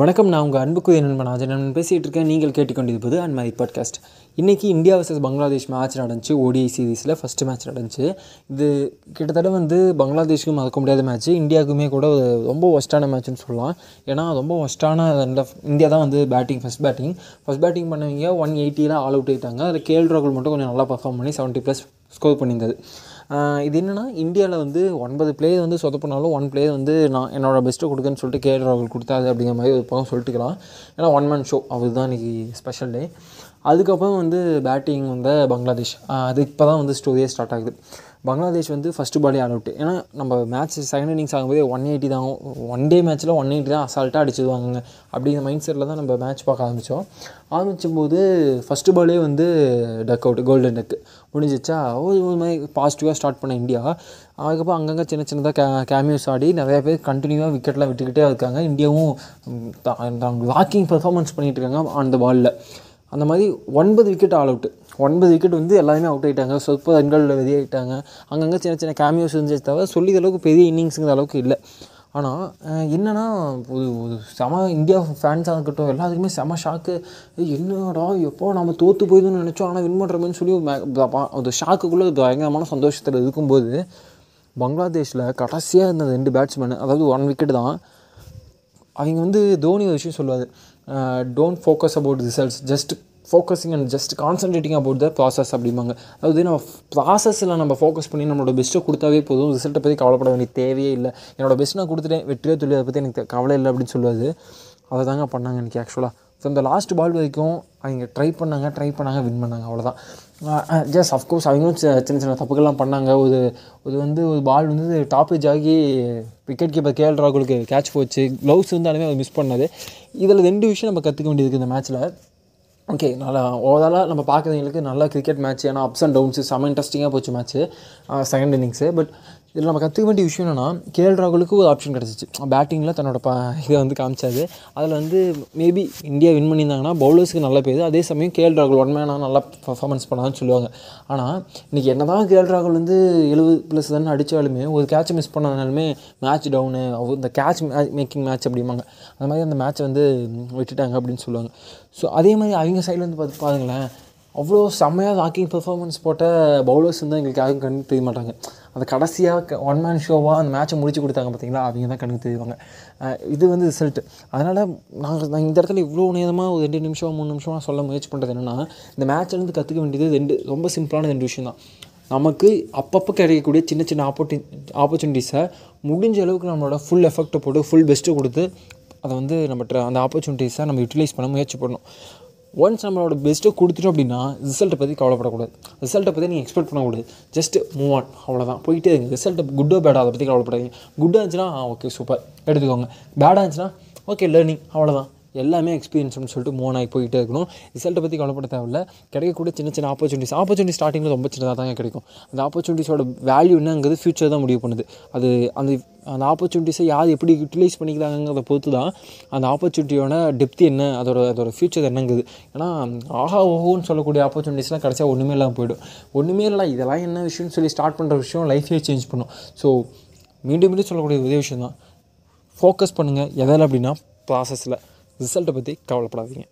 வணக்கம் நான் உங்கள் அன்புக்குரிய நண்பன் ஆஜர். நண்பன் பேசிகிட்டு இருக்கேன் நீங்கள் கேட்டுக்கொண்டிருப்பது அண்ட் மை பாட்காஸ்ட் இன்றைக்கி இந்தியா வர்சஸ் பங்களாதேஷ் மேட்ச் நடந்துச்சு ஓடிஐ சீரீஸில் ஃபஸ்ட்டு மேட்ச் நடந்துச்சு. இது கிட்டத்தட்ட வந்து பங்களாதேஷுக்கும் மறக்க முடியாத மேட்ச் இந்தியாவுக்குமே கூட ரொம்ப ஒஸ்ட்டான மேட்ச்னு சொல்லலாம். ஏன்னா ரொம்ப ஒஸ்ட்டான இந்தியா தான் வந்து batting first batting first batting பண்ணவங்க ஒன் எயிட்டியில் ஆல் அவுட் ஆகிட்டாங்க அதில் கேஎல் ராகுல் மட்டும் கொஞ்சம் நல்லா பர்ஃபார்ம் பண்ணி செவன்ட்டி ப்ளஸ் ஸ்கோர் பண்ணியிருந்தது இது என்னென்னா இந்தியாவில் வந்து ஒன்பது பிளேயர் வந்து சொதப்பினாலும் ஒன் பிளேயர் வந்து நான் என்னோட பெஸ்ட்டை கொடுக்குன்னு சொல்லிட்டு கேஎல் ராகுல் கொடுத்தாரு அப்படிங்கிற மாதிரி ஒரு படம் சொல்லிட்டுக்கலாம். ஏன்னா ஒன் மேன் ஷோ அவர் தான் இன்றைக்கி ஸ்பெஷல் டே அதுக்கப்புறம் வந்து பேட்டிங் வந்த பங்களாதேஷ். அது இப்போ தான் வந்து ஸ்டோரியே ஸ்டார்ட் ஆகுது. பங்களாதேஷ் வந்து ஃபஸ்ட்டு பாலே ஆல் அவுட் ஏன்னா நம்ம மேட்ச் செகண்ட் இன்னிங்ஸ் ஆகும்போது ஒன் எயிட்டி தான். ஒன் டே மேட்ச்சில் ஒன் எயிட்டி தான் அசால்ட்டாக அடிச்சிடுவாங்க அப்படிங்கிற மைண்ட் செட்டில் தான் நம்ம மேட்ச் பார்க்க ஆரம்பித்தோம் ஆரம்பிச்சும் போது ஃபஸ்ட்டு பாலே வந்து டக் அவுட் கோல்டன் டக்கு முடிஞ்சிச்சா ஒரு ஒரு மாதிரி பாசிட்டிவாக ஸ்டார்ட் பண்ண இந்தியா. அதுக்கப்புறம் அங்கங்கே சின்ன சின்னதாக கே கேமியோஸ் ஆடி நிறையா பேர் கண்டினியூவாக விக்கெட்லாம் விட்டுக்கிட்டே இருக்காங்க. இந்தியாவும் வாக்கிங் பர்ஃபார்மன்ஸ் பண்ணிகிட்டு இருக்காங்க அந்த பாலில் அந்த மாதிரி ஒன்பது விக்கெட் ஆல் அவுட்டு ஒன்பது விக்கெட் வந்து எல்லாருமே அவுட் ஆகிட்டாங்க சொற்ப ரன்களில் வெளியாகிட்டாங்க அங்கங்கே சின்ன சின்ன கேமியோஸ் இருந்துச்சு தவிர சொல்லித அளவுக்கு பெரிய இன்னிங்ஸுங்கிற அளவுக்கு இல்லை. ஆனால் என்னென்னா ஒரு ஒரு செம இந்தியா ஃபேன்ஸாக இருக்கட்டும் எல்லாத்துக்குமே செம ஷாக்கு என்னடா எப்போ நம்ம தோற்று போயிடுன்னு நினச்சோம். ஆனால் வின் பண்ணுறோமேன்னு சொல்லி ஒரு ஷாக்குக்குள்ளே பயங்கரமான சந்தோஷத்தில் இருக்கும்போது பங்களாதேஷில் கடைசியாக இருந்த ரெண்டு பேட்ஸ்மேன் அதாவது ஒன் விக்கெட் தான் அவங்க வந்து தோனி ஒரு விஷயம் சொல்லுவார். Don't focus about results just focusing and just concentrating about the process அப்படிம்பாங்க. அதாவது நம்ம ப்ராசஸில் நம்ம ஃபோக்கஸ் பண்ணி நம்மளோட பெஸ்ட்டை கொடுத்தாவே போதும். ரிசல்ட்டை பற்றி கவலைப்பட வேண்டிய தேவையே இல்லை. என்னோட பெஸ்ட் நான் கொடுத்துட்டேன். வெற்றியோ தொழில் அதை பற்றி எனக்கு கவலை இல்லை அப்படின்னு சொல்லுவது அதை தாங்க பண்ணாங்க எனக்கு ஆக்சுவலாக ஸோ இந்த லாஸ்ட் பால் வரைக்கும் அவங்க ட்ரை பண்ணாங்க ட்ரை பண்ணாங்க வின் பண்ணாங்க அவ்வளோதான் ஜஸ்ட் அஃப்கோர்ஸ் அவங்களும் சின்ன சின்ன தப்புகள்லாம் பண்ணாங்க. ஒரு இது வந்து ஒரு பால் வந்து டாப்பேஜ் ஆகி விக்கெட் கீப்பர் கேஎல் ராகுலுக்கு கேட்ச் போச்சு. க்ளவுஸ் இருந்தாலுமே அவர் மிஸ் பண்ணது இதில் ரெண்டு விஷயம் நம்ம கற்றுக்க வேண்டியது இருக்குது இந்த மேட்ச்சில் ஓகே நல்லா ஓவராலாக நம்ம பார்க்குறவங்களுக்கு நல்லா கிரிக்கெட் மேட்ச் ஏன்னா அப்ஸ் அண்ட் டவுன்ஸு செம்ம இன்ட்ரெஸ்டிங்காக போச்சு மேட்ச்சு செகண்ட் இன்னிங்ஸு பட் இதில் நம்ம கற்றுக்க வேண்டிய விஷயம் என்னென்னா கேஎல் ராகுலுக்கு ஒரு ஆப்ஷன் கிடச்சிச்சு. பேட்டிங்கில் தன்னோட ப இதை வந்து காமிச்சாது அதில் வந்து மேபி இந்தியா வின் பண்ணியிருந்தாங்கன்னா பவுலர்ஸுக்கு நல்ல பேர். அதே சமயம் கேஎல் ராகுல் ஒன் மேனாக நல்லா பர்ஃபார்மன்ஸ் பண்ணான்னு சொல்லுவாங்க. ஆனால் இன்றைக்கி என்ன தான் கேஎல் ராகுல் வந்து எழுபது ப்ளஸ் தானே அடித்தாலுமே ஒரு கேட்ச் மிஸ் பண்ணதுனாலுமே மேட்ச் டவுனு இந்த கேட்ச் மேக்கிங் மேட்ச் அப்படிம்பாங்க. அந்த மாதிரி அந்த மேட்ச்சை வந்து விட்டுட்டாங்க அப்படின்னு சொல்லுவாங்க. ஸோ அதே மாதிரி அவங்க சைட்லேருந்து பார்த்து பாருங்களேன். அவ்வளோ செம்மையாக ராக்கிங் பெர்ஃபார்மன்ஸ் போட்ட பவுலர்ஸ் வந்து எங்களுக்கு யாரும் கண்ணுக்கு தெரிய மாட்டாங்க. அந்த கடைசியாக ஒன் மேன் ஷோவாக அந்த மேட்ச்சை முடிச்சு கொடுத்தாங்க பார்த்தீங்களா அவங்க தான் கண்ணுக்கு தெரிவாங்க. இது வந்து ரிசல்ட் அதனால் நாங்கள் நான் இந்த இடத்துல இவ்வளோ நேரமாக ஒரு ரெண்டு நிமிஷம் மூணு நிமிஷமாக சொல்ல முயற்சி பண்ணுறது என்னென்னா இந்த மேட்ச்லேருந்து கற்றுக்க வேண்டியது ரெண்டு ரொம்ப சிம்பிளான ரெண்டு விஷயம் தான். நமக்கு அப்பப்போ கிடைக்கக்கூடிய சின்ன சின்ன ஆப்பர்டி ஆப்பர்ச்சுனிட்டிஸை முடிஞ்ச அளவுக்கு நம்மளோட ஃபுல் எஃபெக்ட்டை போட்டு ஃபுல் பெஸ்ட்டு கொடுத்து அதை வந்து நம்ம அந்த ஆப்பர்ச்சுனிட்டிஸை நம்ம யூட்டிலைஸ் பண்ண முயற்சி பண்ணணும். ஒன்ஸ் நம்மளோட பெஸ்ட்டை கொடுத்துட்டோம் அப்படின்னா ரிசல்ட்டை பற்றி கவலைப்படக்கூடாது. ரிசல்ட்டை பற்றி நீங்கள் எக்ஸ்பெக்ட் பண்ணக்கூடாது. ஜஸ்ட் மூவ் ஆன் அவ்வளோதான் போயிட்டே இருங்க. ரிசல்ட்டை குட்டோ பேடா அதை பற்றி கவலைப்படாதீங்க. குட்டாக இருந்துச்சுன்னா ஓகே சூப்பர் எடுத்துக்கோங்க. பேடாக இருந்துச்சுன்னா ஓகே லேர்னிங் அவ்வளோதான் எல்லாமே எக்ஸ்பீரியன்ஸ்னு சொல்லிட்டு மூவ் ஆகி போயிட்டே இருக்கணும். ரிசல்ட்டை பற்றி கவலைப்பட தேவையில்ல. கிடைக்கக்கூடிய சின்ன சின்ன ஆப்பர்ச்சுனிட்டிஸ் ஆப்பர்ச்சுனிட்டி ஸ்டார்டிங்கில் ரொம்ப சின்னதாக தாங்க கிடைக்கும். அந்த ஆப்பர்ச்சுனிட்டிஸோட வேல்யூ என்னங்கிறது ஃபியூச்சர் தான் முடிவு பண்ணுது. அது அந்த அந்த ஆப்பர்ச்சுனிட்டிஸை யார் எப்படி யூட்டிலைஸ் பண்ணிக்கிறாங்கிறத பொறுத்து தான் அந்த ஆப்பர்ச்சுனிட்டியோட டெப்த் என்ன அதோட அதோட ஃபியூச்சர் என்னங்குது. ஏன்னா ஆஹா ஓஹோன்னு சொல்லக்கூடிய ஆப்பர்ச்சுனிட்டிஸ்லாம் கடைசியாக ஒன்றுமே இல்லாமல் போயிடும். ஒன்றுமே இல்லை இதெல்லாம் என்ன விஷயம்னு சொல்லி ஸ்டார்ட் பண்ணுற விஷயம் லைஃபே சேஞ்ச் பண்ணும். ஸோ மீண்டும் மீண்டும் சொல்லக்கூடிய ஒரே விஷயம் தான் ஃபோக்கஸ் பண்ணுங்கள் எதில் அப்படின்னா ப்ராசஸில் ரிசல்ட்டை பற்றி கவலைப்படாதீங்க.